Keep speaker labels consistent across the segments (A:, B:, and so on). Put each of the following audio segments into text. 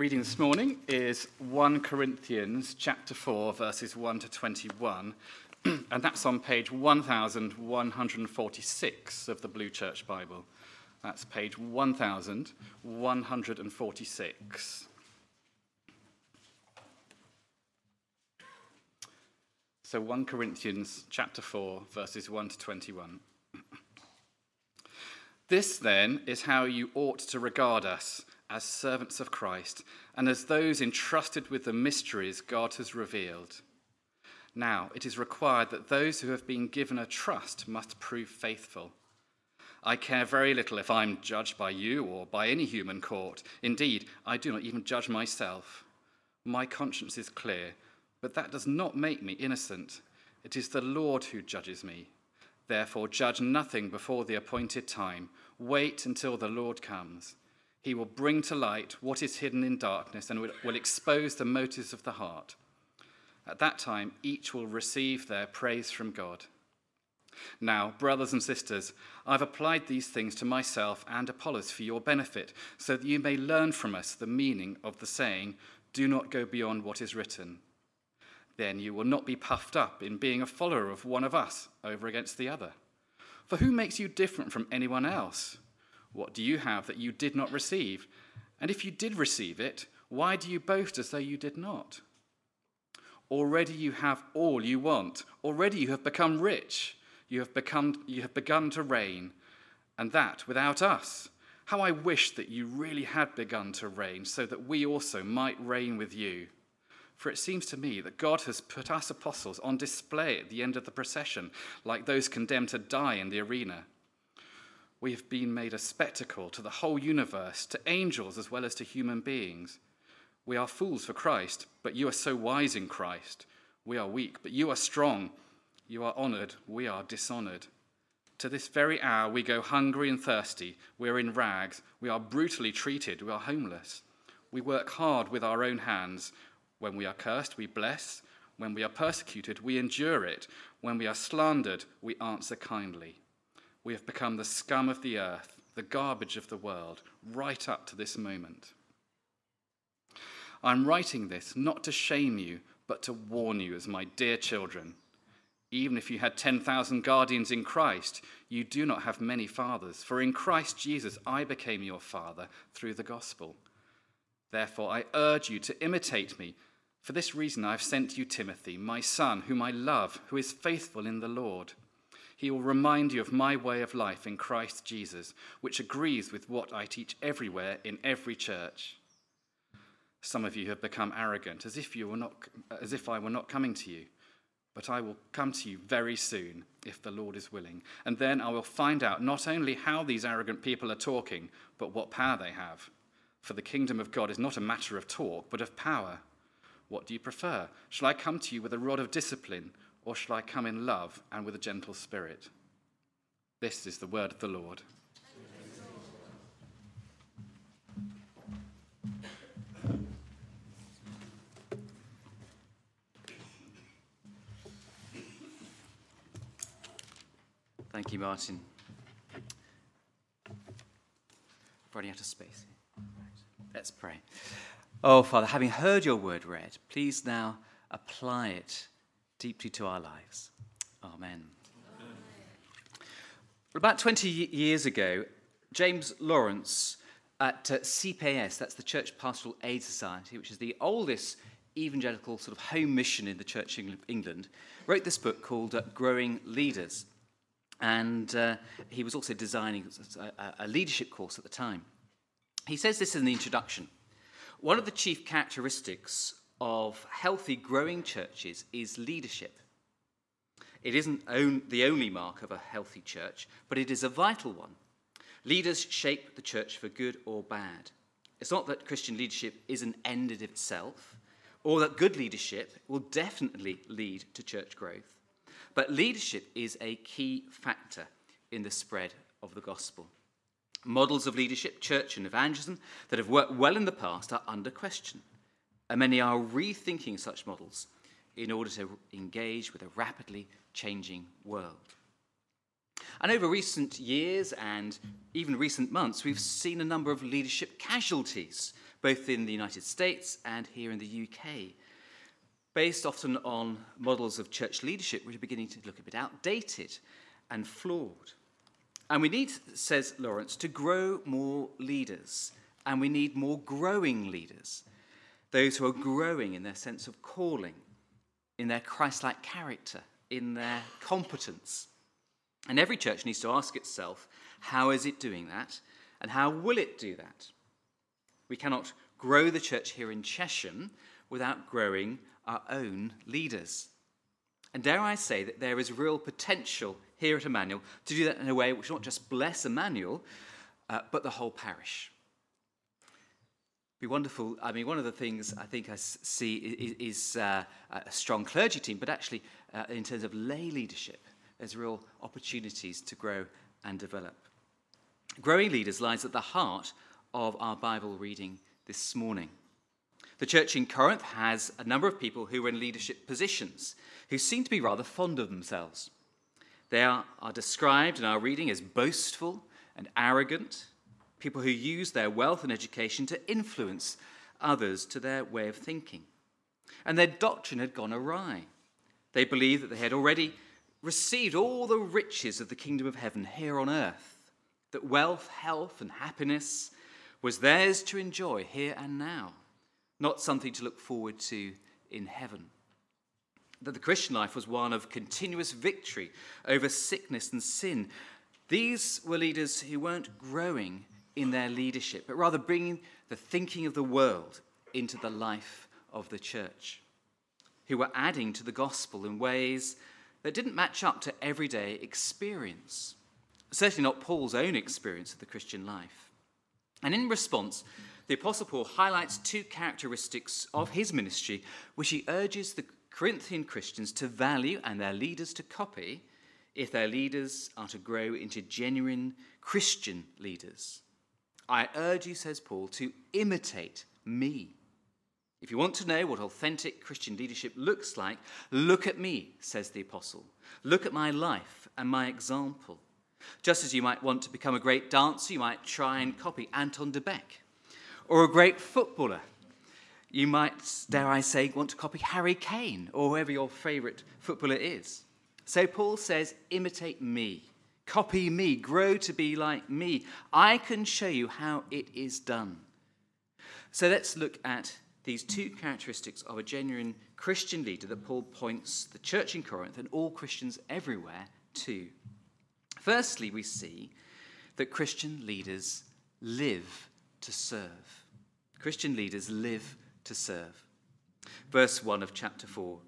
A: reading this morning is 1 Corinthians chapter 4 verses 1 to 21 and that's on page 1146 of the Blue Church Bible. That's page 1146. So 1 Corinthians chapter 4 verses 1 to 21. This then is how you ought to regard us as servants of Christ and as those entrusted with the mysteries God has revealed. Now, it is required that those who have been given a trust must prove faithful. I care very little if I'm judged by you or by any human court. Indeed, I do not even judge myself. My conscience is clear, but that does not make me innocent. It is the Lord who judges me. Therefore, judge nothing before the appointed time. Wait until the Lord comes. He will bring to light what is hidden in darkness and will expose the motives of the heart. At that time, each will receive their praise from God. Now, brothers and sisters, I've applied these things to myself and Apollos for your benefit, so that you may learn from us the meaning of the saying, Do not go beyond what is written. Then you will not be puffed up in being a follower of one of us over against the other. For who makes you different from anyone else? What do you have that you did not receive? And if you did receive it, why do you boast as though you did not? Already you have all you want. Already you have become rich. You have, become, you have begun to reign, and that without us. How I wish that you really had begun to reign, so that we also might reign with you. For it seems to me that God has put us apostles on display at the end of the procession, like those condemned to die in the arena. We have been made a spectacle to the whole universe, to angels as well as to human beings. We are fools for Christ, but you are so wise in Christ. We are weak, but you are strong. You are honored, we are dishonored. To this very hour, we go hungry and thirsty. We are in rags. We are brutally treated. We are homeless. We work hard with our own hands. When we are cursed, we bless. When we are persecuted, we endure it. When we are slandered, we answer kindly. We have become the scum of the earth, the garbage of the world, right up to this moment. I'm writing this not to shame you, but to warn you as my dear children. Even if you had 10,000 guardians in Christ, you do not have many fathers, for in Christ Jesus I became your father through the gospel. Therefore, I urge you to imitate me. For this reason, I have sent you Timothy, my son, whom I love, who is faithful in the Lord. He will remind you of my way of life in Christ Jesus, which agrees with what I teach everywhere in every church. Some of you have become arrogant, as if, you were not, as if I were not coming to you. But I will come to you very soon, if the Lord is willing. And then I will find out not only how these arrogant people are talking, but what power they have. For the kingdom of God is not a matter of talk, but of power. What do you prefer? Shall I come to you with a rod of discipline, or shall I come in love and with a gentle spirit? This is the word of the Lord.
B: Thank you, Martin. Running out of space. Let's pray. Oh, Father, having heard your word read, please now apply it deeply to our lives. Amen. Amen. About 20 years ago, James Lawrence at uh, CPAS, that's the Church Pastoral Aid Society, which is the oldest evangelical sort of home mission in the Church of England, wrote this book called uh, Growing Leaders. And uh, he was also designing a, a leadership course at the time. He says this in the introduction. One of the chief characteristics of healthy, growing churches is leadership. It isn't the only mark of a healthy church, but it is a vital one. Leaders shape the church for good or bad. It's not that Christian leadership is an end in itself, or that good leadership will definitely lead to church growth. But leadership is a key factor in the spread of the gospel. Models of leadership, church and evangelism, that have worked well in the past are under question, and many are rethinking such models in order to engage with a rapidly changing world. And over recent years and even recent months, we've seen a number of leadership casualties both in the United States and here in the UK, based often on models of church leadership which are beginning to look a bit outdated and flawed. And we need, says Lawrence, to grow more leaders, and we need more growing leaders, those who are growing in their sense of calling, in their Christ like character, in their competence. And every church needs to ask itself how is it doing that, and how will it do that? We cannot grow the church here in Chesham without growing our own leaders. And dare I say that there is real potential here at Emmanuel to do that in a way which not just bless Emmanuel, uh, but the whole parish. Be wonderful. I mean, one of the things I think I see is, is uh, a strong clergy team, but actually, uh, in terms of lay leadership, there's real opportunities to grow and develop. Growing leaders lies at the heart of our Bible reading this morning. The church in Corinth has a number of people who are in leadership positions who seem to be rather fond of themselves. They are, are described in our reading as boastful and arrogant, people who use their wealth and education to influence others to their way of thinking. And their doctrine had gone awry. They believed that they had already received all the riches of the kingdom of heaven here on earth, that wealth, health, and happiness was theirs to enjoy here and now not something to look forward to in heaven. That the Christian life was one of continuous victory over sickness and sin. These were leaders who weren't growing in their leadership, but rather bringing the thinking of the world into the life of the church, who were adding to the gospel in ways that didn't match up to everyday experience, certainly not Paul's own experience of the Christian life. And in response, the Apostle Paul highlights two characteristics of his ministry, which he urges the Corinthian Christians to value and their leaders to copy if their leaders are to grow into genuine Christian leaders. I urge you, says Paul, to imitate me. If you want to know what authentic Christian leadership looks like, look at me, says the apostle. Look at my life and my example. Just as you might want to become a great dancer, you might try and copy Anton du Beke or a great footballer. You might, dare I say, want to copy Harry Kane or whoever your favourite footballer is. So Paul says, imitate me, copy me, grow to be like me. I can show you how it is done. So let's look at these two characteristics of a genuine Christian leader that Paul points the church in Corinth and all Christians everywhere to. Firstly, we see that Christian leaders live to serve. Christian leaders live to serve. Verse 1 of chapter 4.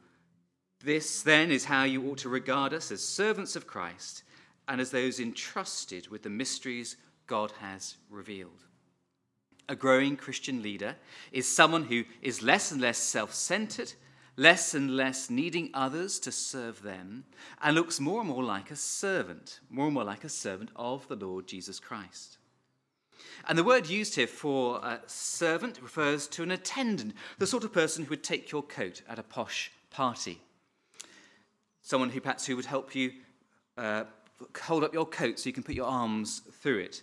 B: This then is how you ought to regard us as servants of Christ and as those entrusted with the mysteries God has revealed. A growing Christian leader is someone who is less and less self centered, less and less needing others to serve them, and looks more and more like a servant, more and more like a servant of the Lord Jesus Christ. And the word used here for a servant refers to an attendant, the sort of person who would take your coat at a posh party. Someone who perhaps who would help you uh, hold up your coat so you can put your arms through it.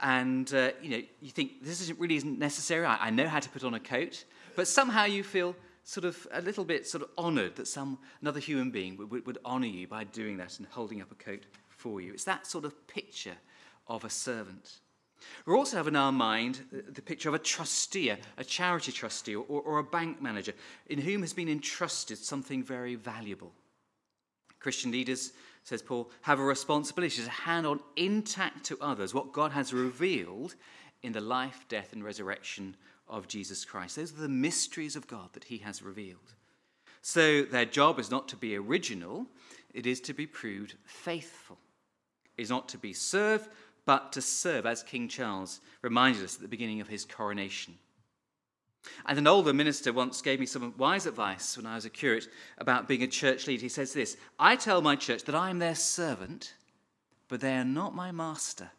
B: And uh, you know, you think this isn't really isn't necessary. I, I know how to put on a coat, but somehow you feel sort of a little bit sort of honoured that some another human being would, would, would honour you by doing that and holding up a coat for you. It's that sort of picture of a servant. We also have in our mind the picture of a trustee, a charity trustee, or, or a bank manager, in whom has been entrusted something very valuable. Christian leaders, says Paul, have a responsibility to hand on intact to others what God has revealed in the life, death, and resurrection of Jesus Christ. Those are the mysteries of God that he has revealed. So their job is not to be original, it is to be proved faithful. It is not to be served, but to serve, as King Charles reminded us at the beginning of his coronation. And an older minister once gave me some wise advice when I was a curate about being a church leader. He says this I tell my church that I am their servant, but they are not my master.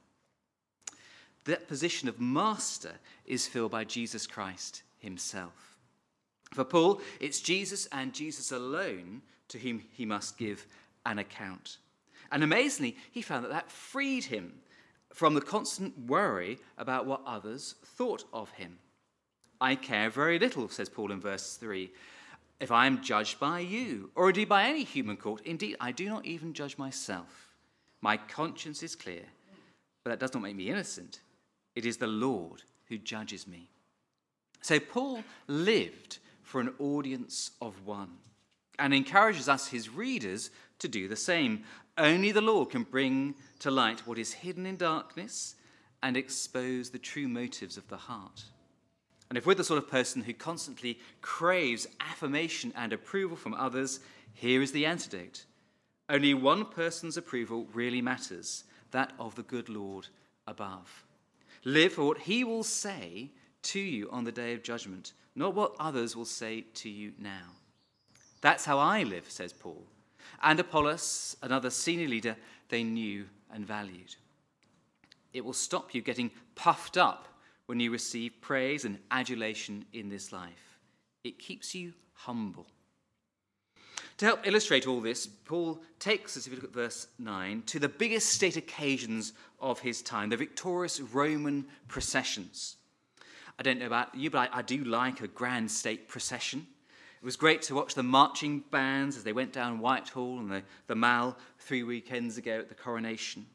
B: That position of master is filled by Jesus Christ himself. For Paul, it's Jesus and Jesus alone to whom he must give an account. And amazingly, he found that that freed him from the constant worry about what others thought of him. I care very little, says Paul in verse 3, if I am judged by you, or indeed by any human court. Indeed, I do not even judge myself. My conscience is clear, but that does not make me innocent. It is the Lord who judges me. So Paul lived for an audience of one and encourages us, his readers, to do the same. Only the Lord can bring to light what is hidden in darkness and expose the true motives of the heart. And if we're the sort of person who constantly craves affirmation and approval from others, here is the antidote. Only one person's approval really matters that of the good Lord above. Live for what he will say to you on the day of judgment, not what others will say to you now. That's how I live, says Paul. And Apollos, another senior leader, they knew and valued. It will stop you getting puffed up when you receive praise and adulation in this life. It keeps you humble. To help illustrate all this, Paul takes us, if you look at verse 9, to the biggest state occasions of his time, the victorious Roman processions. I don't know about you, but I, I do like a grand state procession. It was great to watch the marching bands as they went down Whitehall and the, the Mall three weekends ago at the coronation.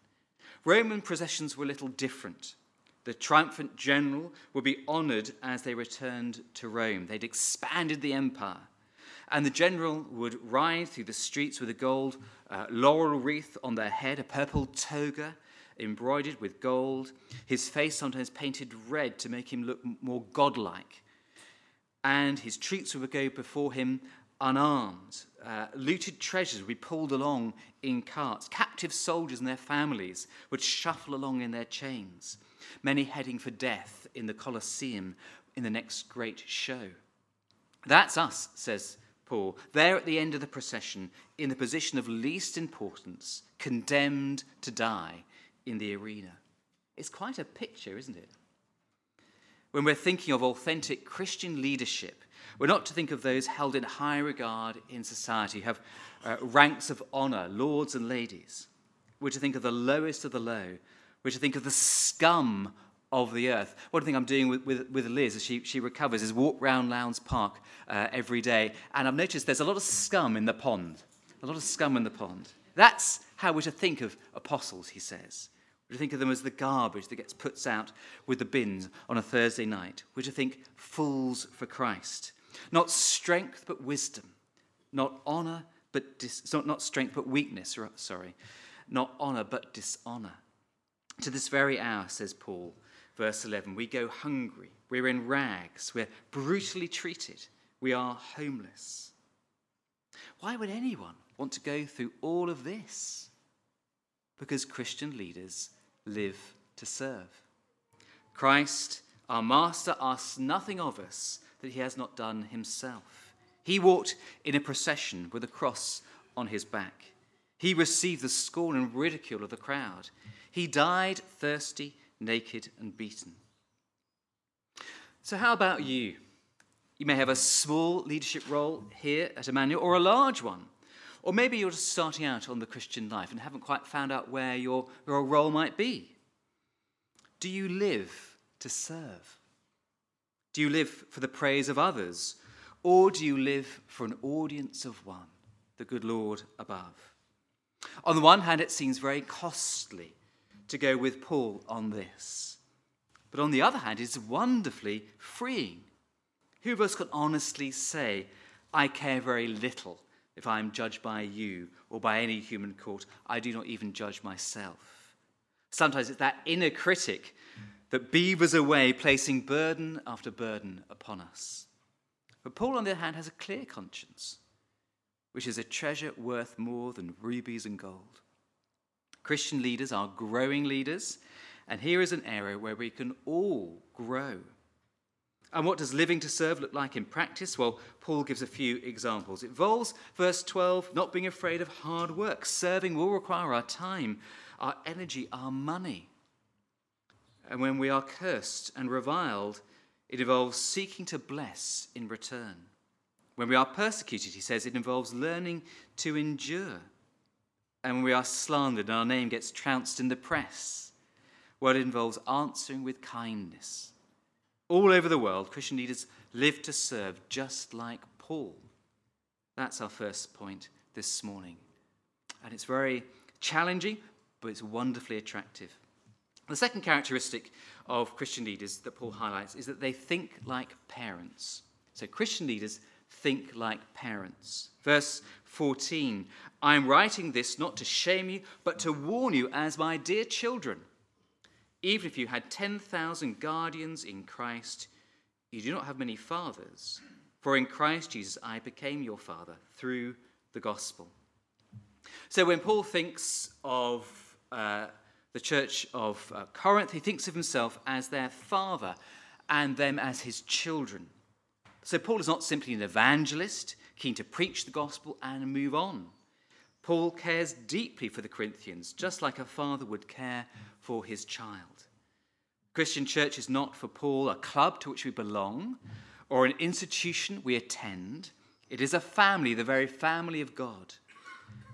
B: Roman processions were a little different. The triumphant general would be honoured as they returned to Rome. They'd expanded the empire. And the general would ride through the streets with a gold uh, laurel wreath on their head, a purple toga embroidered with gold, his face sometimes painted red to make him look more godlike. And his troops would go before him unarmed. Uh, looted treasures would be pulled along in carts. Captive soldiers and their families would shuffle along in their chains many heading for death in the Colosseum in the next great show. That's us, says Paul, there at the end of the procession, in the position of least importance, condemned to die in the arena. It's quite a picture, isn't it? When we're thinking of authentic Christian leadership, we're not to think of those held in high regard in society, who have uh, ranks of honor, lords and ladies. We're to think of the lowest of the low, we're to think of the scum of the earth. One thing I'm doing with, with, with Liz as she, she recovers is walk round Lowndes Park uh, every day. And I've noticed there's a lot of scum in the pond. A lot of scum in the pond. That's how we're to think of apostles, he says. We're to think of them as the garbage that gets put out with the bins on a Thursday night. We're to think fools for Christ. Not strength, but wisdom. Not honor, but dis- not, not strength, but weakness. Sorry. Not honor, but dishonor. To this very hour, says Paul, verse 11, we go hungry, we're in rags, we're brutally treated, we are homeless. Why would anyone want to go through all of this? Because Christian leaders live to serve. Christ, our Master, asks nothing of us that he has not done himself. He walked in a procession with a cross on his back. He received the scorn and ridicule of the crowd. He died thirsty, naked, and beaten. So, how about you? You may have a small leadership role here at Emmanuel or a large one. Or maybe you're just starting out on the Christian life and haven't quite found out where your, your role might be. Do you live to serve? Do you live for the praise of others? Or do you live for an audience of one, the good Lord above? On the one hand, it seems very costly to go with Paul on this. But on the other hand, it's wonderfully freeing. Who of us can honestly say, I care very little if I am judged by you or by any human court? I do not even judge myself. Sometimes it's that inner critic that beavers away, placing burden after burden upon us. But Paul, on the other hand, has a clear conscience, which is a treasure worth more than rubies and gold. Christian leaders are growing leaders, and here is an area where we can all grow. And what does living to serve look like in practice? Well, Paul gives a few examples. It involves, verse 12, not being afraid of hard work. Serving will require our time, our energy, our money. And when we are cursed and reviled, it involves seeking to bless in return. When we are persecuted, he says, it involves learning to endure and we are slandered and our name gets trounced in the press, well, it involves answering with kindness. All over the world, Christian leaders live to serve just like Paul. That's our first point this morning. And it's very challenging, but it's wonderfully attractive. The second characteristic of Christian leaders that Paul highlights is that they think like parents. So, Christian leaders think like parents. Verse 14 I am writing this not to shame you, but to warn you as my dear children. Even if you had 10,000 guardians in Christ, you do not have many fathers. For in Christ Jesus I became your father through the gospel. So when Paul thinks of uh, the church of uh, Corinth, he thinks of himself as their father and them as his children. So Paul is not simply an evangelist, keen to preach the gospel and move on. Paul cares deeply for the Corinthians, just like a father would care for his child. Christian church is not for Paul a club to which we belong or an institution we attend. It is a family, the very family of God.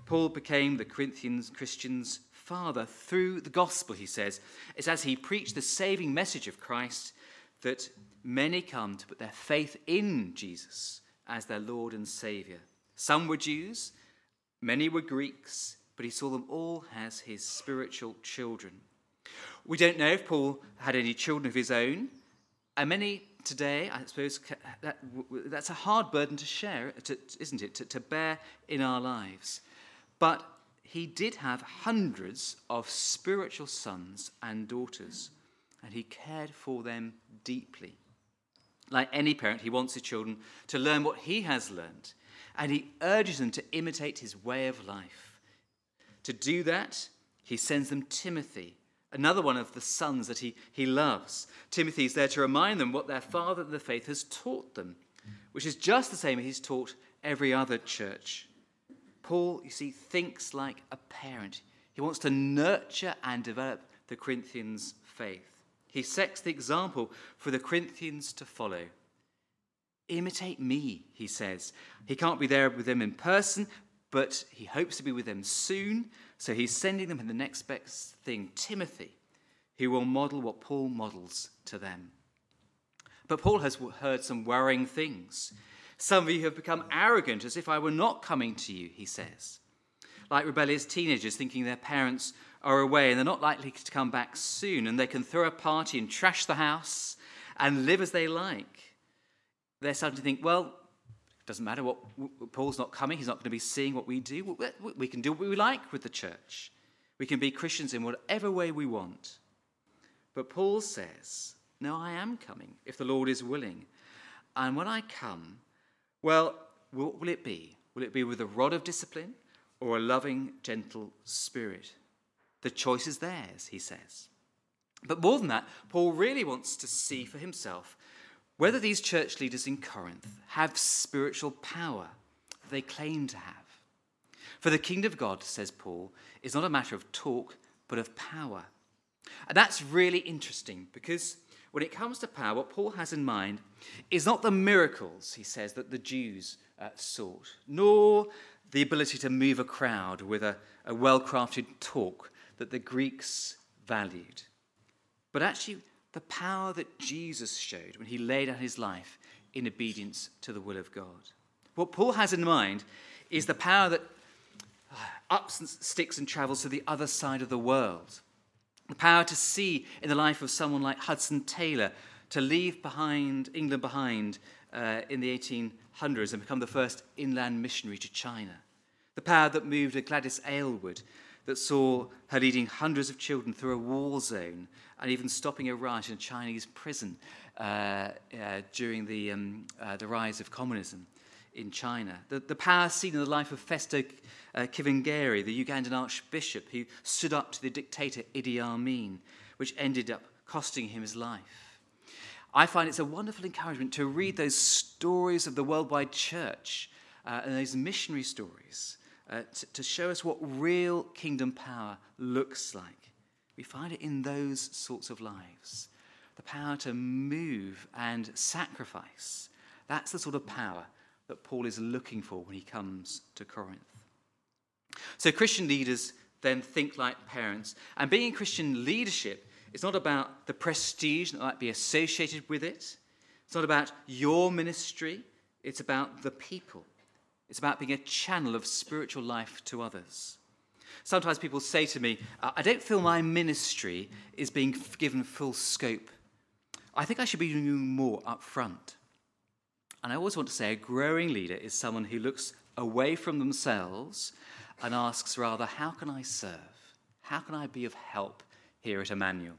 B: Paul became the Corinthians Christians' father through the gospel, he says. It's as he preached the saving message of Christ that many come to put their faith in Jesus as their Lord and Saviour. Some were Jews, many were Greeks, but he saw them all as his spiritual children. We don't know if Paul had any children of his own, and many today, I suppose, that, that's a hard burden to share, to, isn't it, to, to bear in our lives. But he did have hundreds of spiritual sons and daughters, and he cared for them deeply. Like any parent, he wants his children to learn what he has learned, and he urges them to imitate his way of life. To do that, he sends them Timothy, another one of the sons that he, he loves. Timothy is there to remind them what their father the faith has taught them, which is just the same as he's taught every other church. Paul, you see, thinks like a parent. He wants to nurture and develop the Corinthians' faith. He sets the example for the Corinthians to follow. Imitate me, he says. He can't be there with them in person, but he hopes to be with them soon. So he's sending them the next best thing, Timothy, who will model what Paul models to them. But Paul has heard some worrying things. Some of you have become arrogant as if I were not coming to you, he says. Like rebellious teenagers thinking their parents are away and they're not likely to come back soon, and they can throw a party and trash the house and live as they like. They're starting to think, well, it doesn't matter what Paul's not coming, he's not going to be seeing what we do. We can do what we like with the church. We can be Christians in whatever way we want. But Paul says, No, I am coming if the Lord is willing. And when I come, well, what will it be? Will it be with a rod of discipline or a loving, gentle spirit? The choice is theirs, he says. But more than that, Paul really wants to see for himself whether these church leaders in Corinth have spiritual power that they claim to have. For the kingdom of God, says Paul, is not a matter of talk, but of power. And that's really interesting because when it comes to power, what Paul has in mind is not the miracles, he says, that the Jews uh, sought, nor the ability to move a crowd with a, a well crafted talk that the Greeks valued, but actually the power that Jesus showed when he laid out his life in obedience to the will of God. What Paul has in mind is the power that uh, ups and sticks and travels to the other side of the world. The power to see in the life of someone like Hudson Taylor, to leave behind England behind uh, in the 1800s and become the first inland missionary to China. The power that moved Gladys Aylward that saw her leading hundreds of children through a war zone and even stopping a riot in a Chinese prison uh, uh, during the, um, uh, the rise of communism in China. The, the power seen in the life of Festo uh, the Ugandan archbishop who stood up to the dictator Idi Amin, which ended up costing him his life. I find it's a wonderful encouragement to read those stories of the worldwide church uh, and those missionary stories uh, to, show us what real kingdom power looks like. We find it in those sorts of lives. The power to move and sacrifice. That's the sort of power that Paul is looking for when he comes to Corinth. So, Christian leaders then think like parents, and being in Christian leadership is not about the prestige that might be associated with it. It's not about your ministry. It's about the people. It's about being a channel of spiritual life to others. Sometimes people say to me, I don't feel my ministry is being given full scope. I think I should be doing more up front. And I always want to say a growing leader is someone who looks away from themselves and asks rather, How can I serve? How can I be of help here at Emmanuel?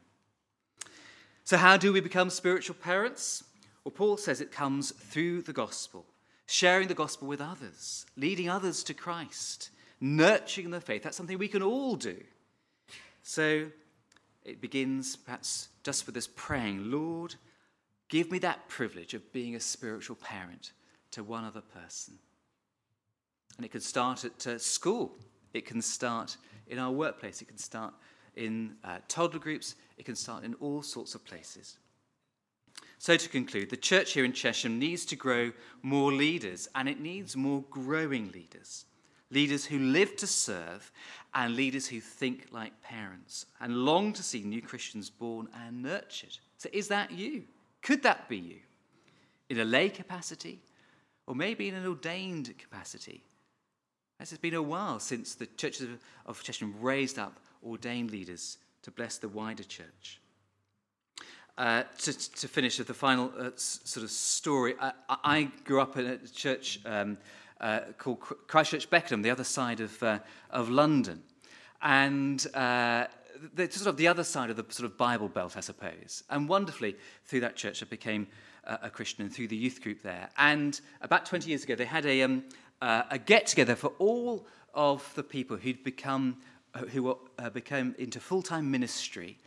B: So, how do we become spiritual parents? Well, Paul says it comes through the gospel, sharing the gospel with others, leading others to Christ, nurturing the faith. That's something we can all do. So, it begins perhaps just with this praying, Lord, give me that privilege of being a spiritual parent to one other person. And it can start at uh, school, it can start in our workplace, it can start in uh, toddler groups, it can start in all sorts of places. So, to conclude, the church here in Chesham needs to grow more leaders, and it needs more growing leaders. Leaders who live to serve, and leaders who think like parents, and long to see new Christians born and nurtured. So, is that you? Could that be you? In a lay capacity, or maybe in an ordained capacity? As it's been a while since the churches of Chesham raised up ordained leaders to bless the wider church. Uh, to, to, finish with the final uh, sort of story, I, I, grew up in a church um, uh, called Christchurch Beckenham, the other side of, uh, of London. And uh, the, sort of the other side of the sort of Bible belt, I suppose. And wonderfully, through that church, I became a Christian and through the youth group there. And about 20 years ago, they had a, um, a get together for all of the people who'd become, who were, became into full time ministry,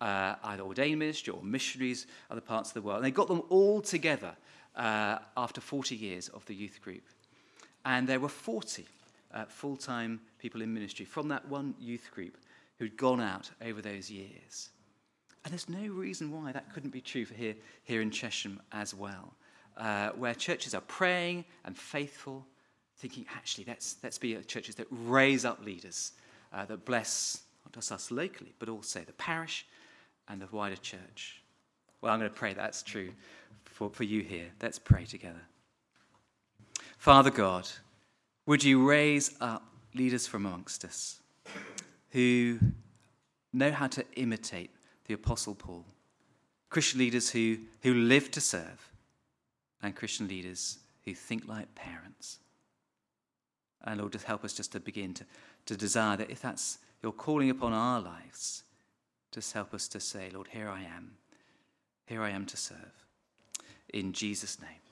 B: uh, either ordained ministry or missionaries, other parts of the world. And they got them all together uh, after 40 years of the youth group. And there were 40 uh, full time people in ministry from that one youth group who'd gone out over those years. And there's no reason why that couldn't be true for here, here in Chesham as well, uh, where churches are praying and faithful thinking, actually, let's, let's be churches that raise up leaders, uh, that bless not just us locally, but also the parish and the wider church. Well, I'm going to pray that's true for, for you here. Let's pray together. Father God, would you raise up leaders from amongst us who know how to imitate the Apostle Paul? Christian leaders who, who live to serve, and Christian leaders who think like parents. And Lord, just help us just to begin to, to desire that if that's your calling upon our lives, just help us to say, Lord, here I am. Here I am to serve. In Jesus' name.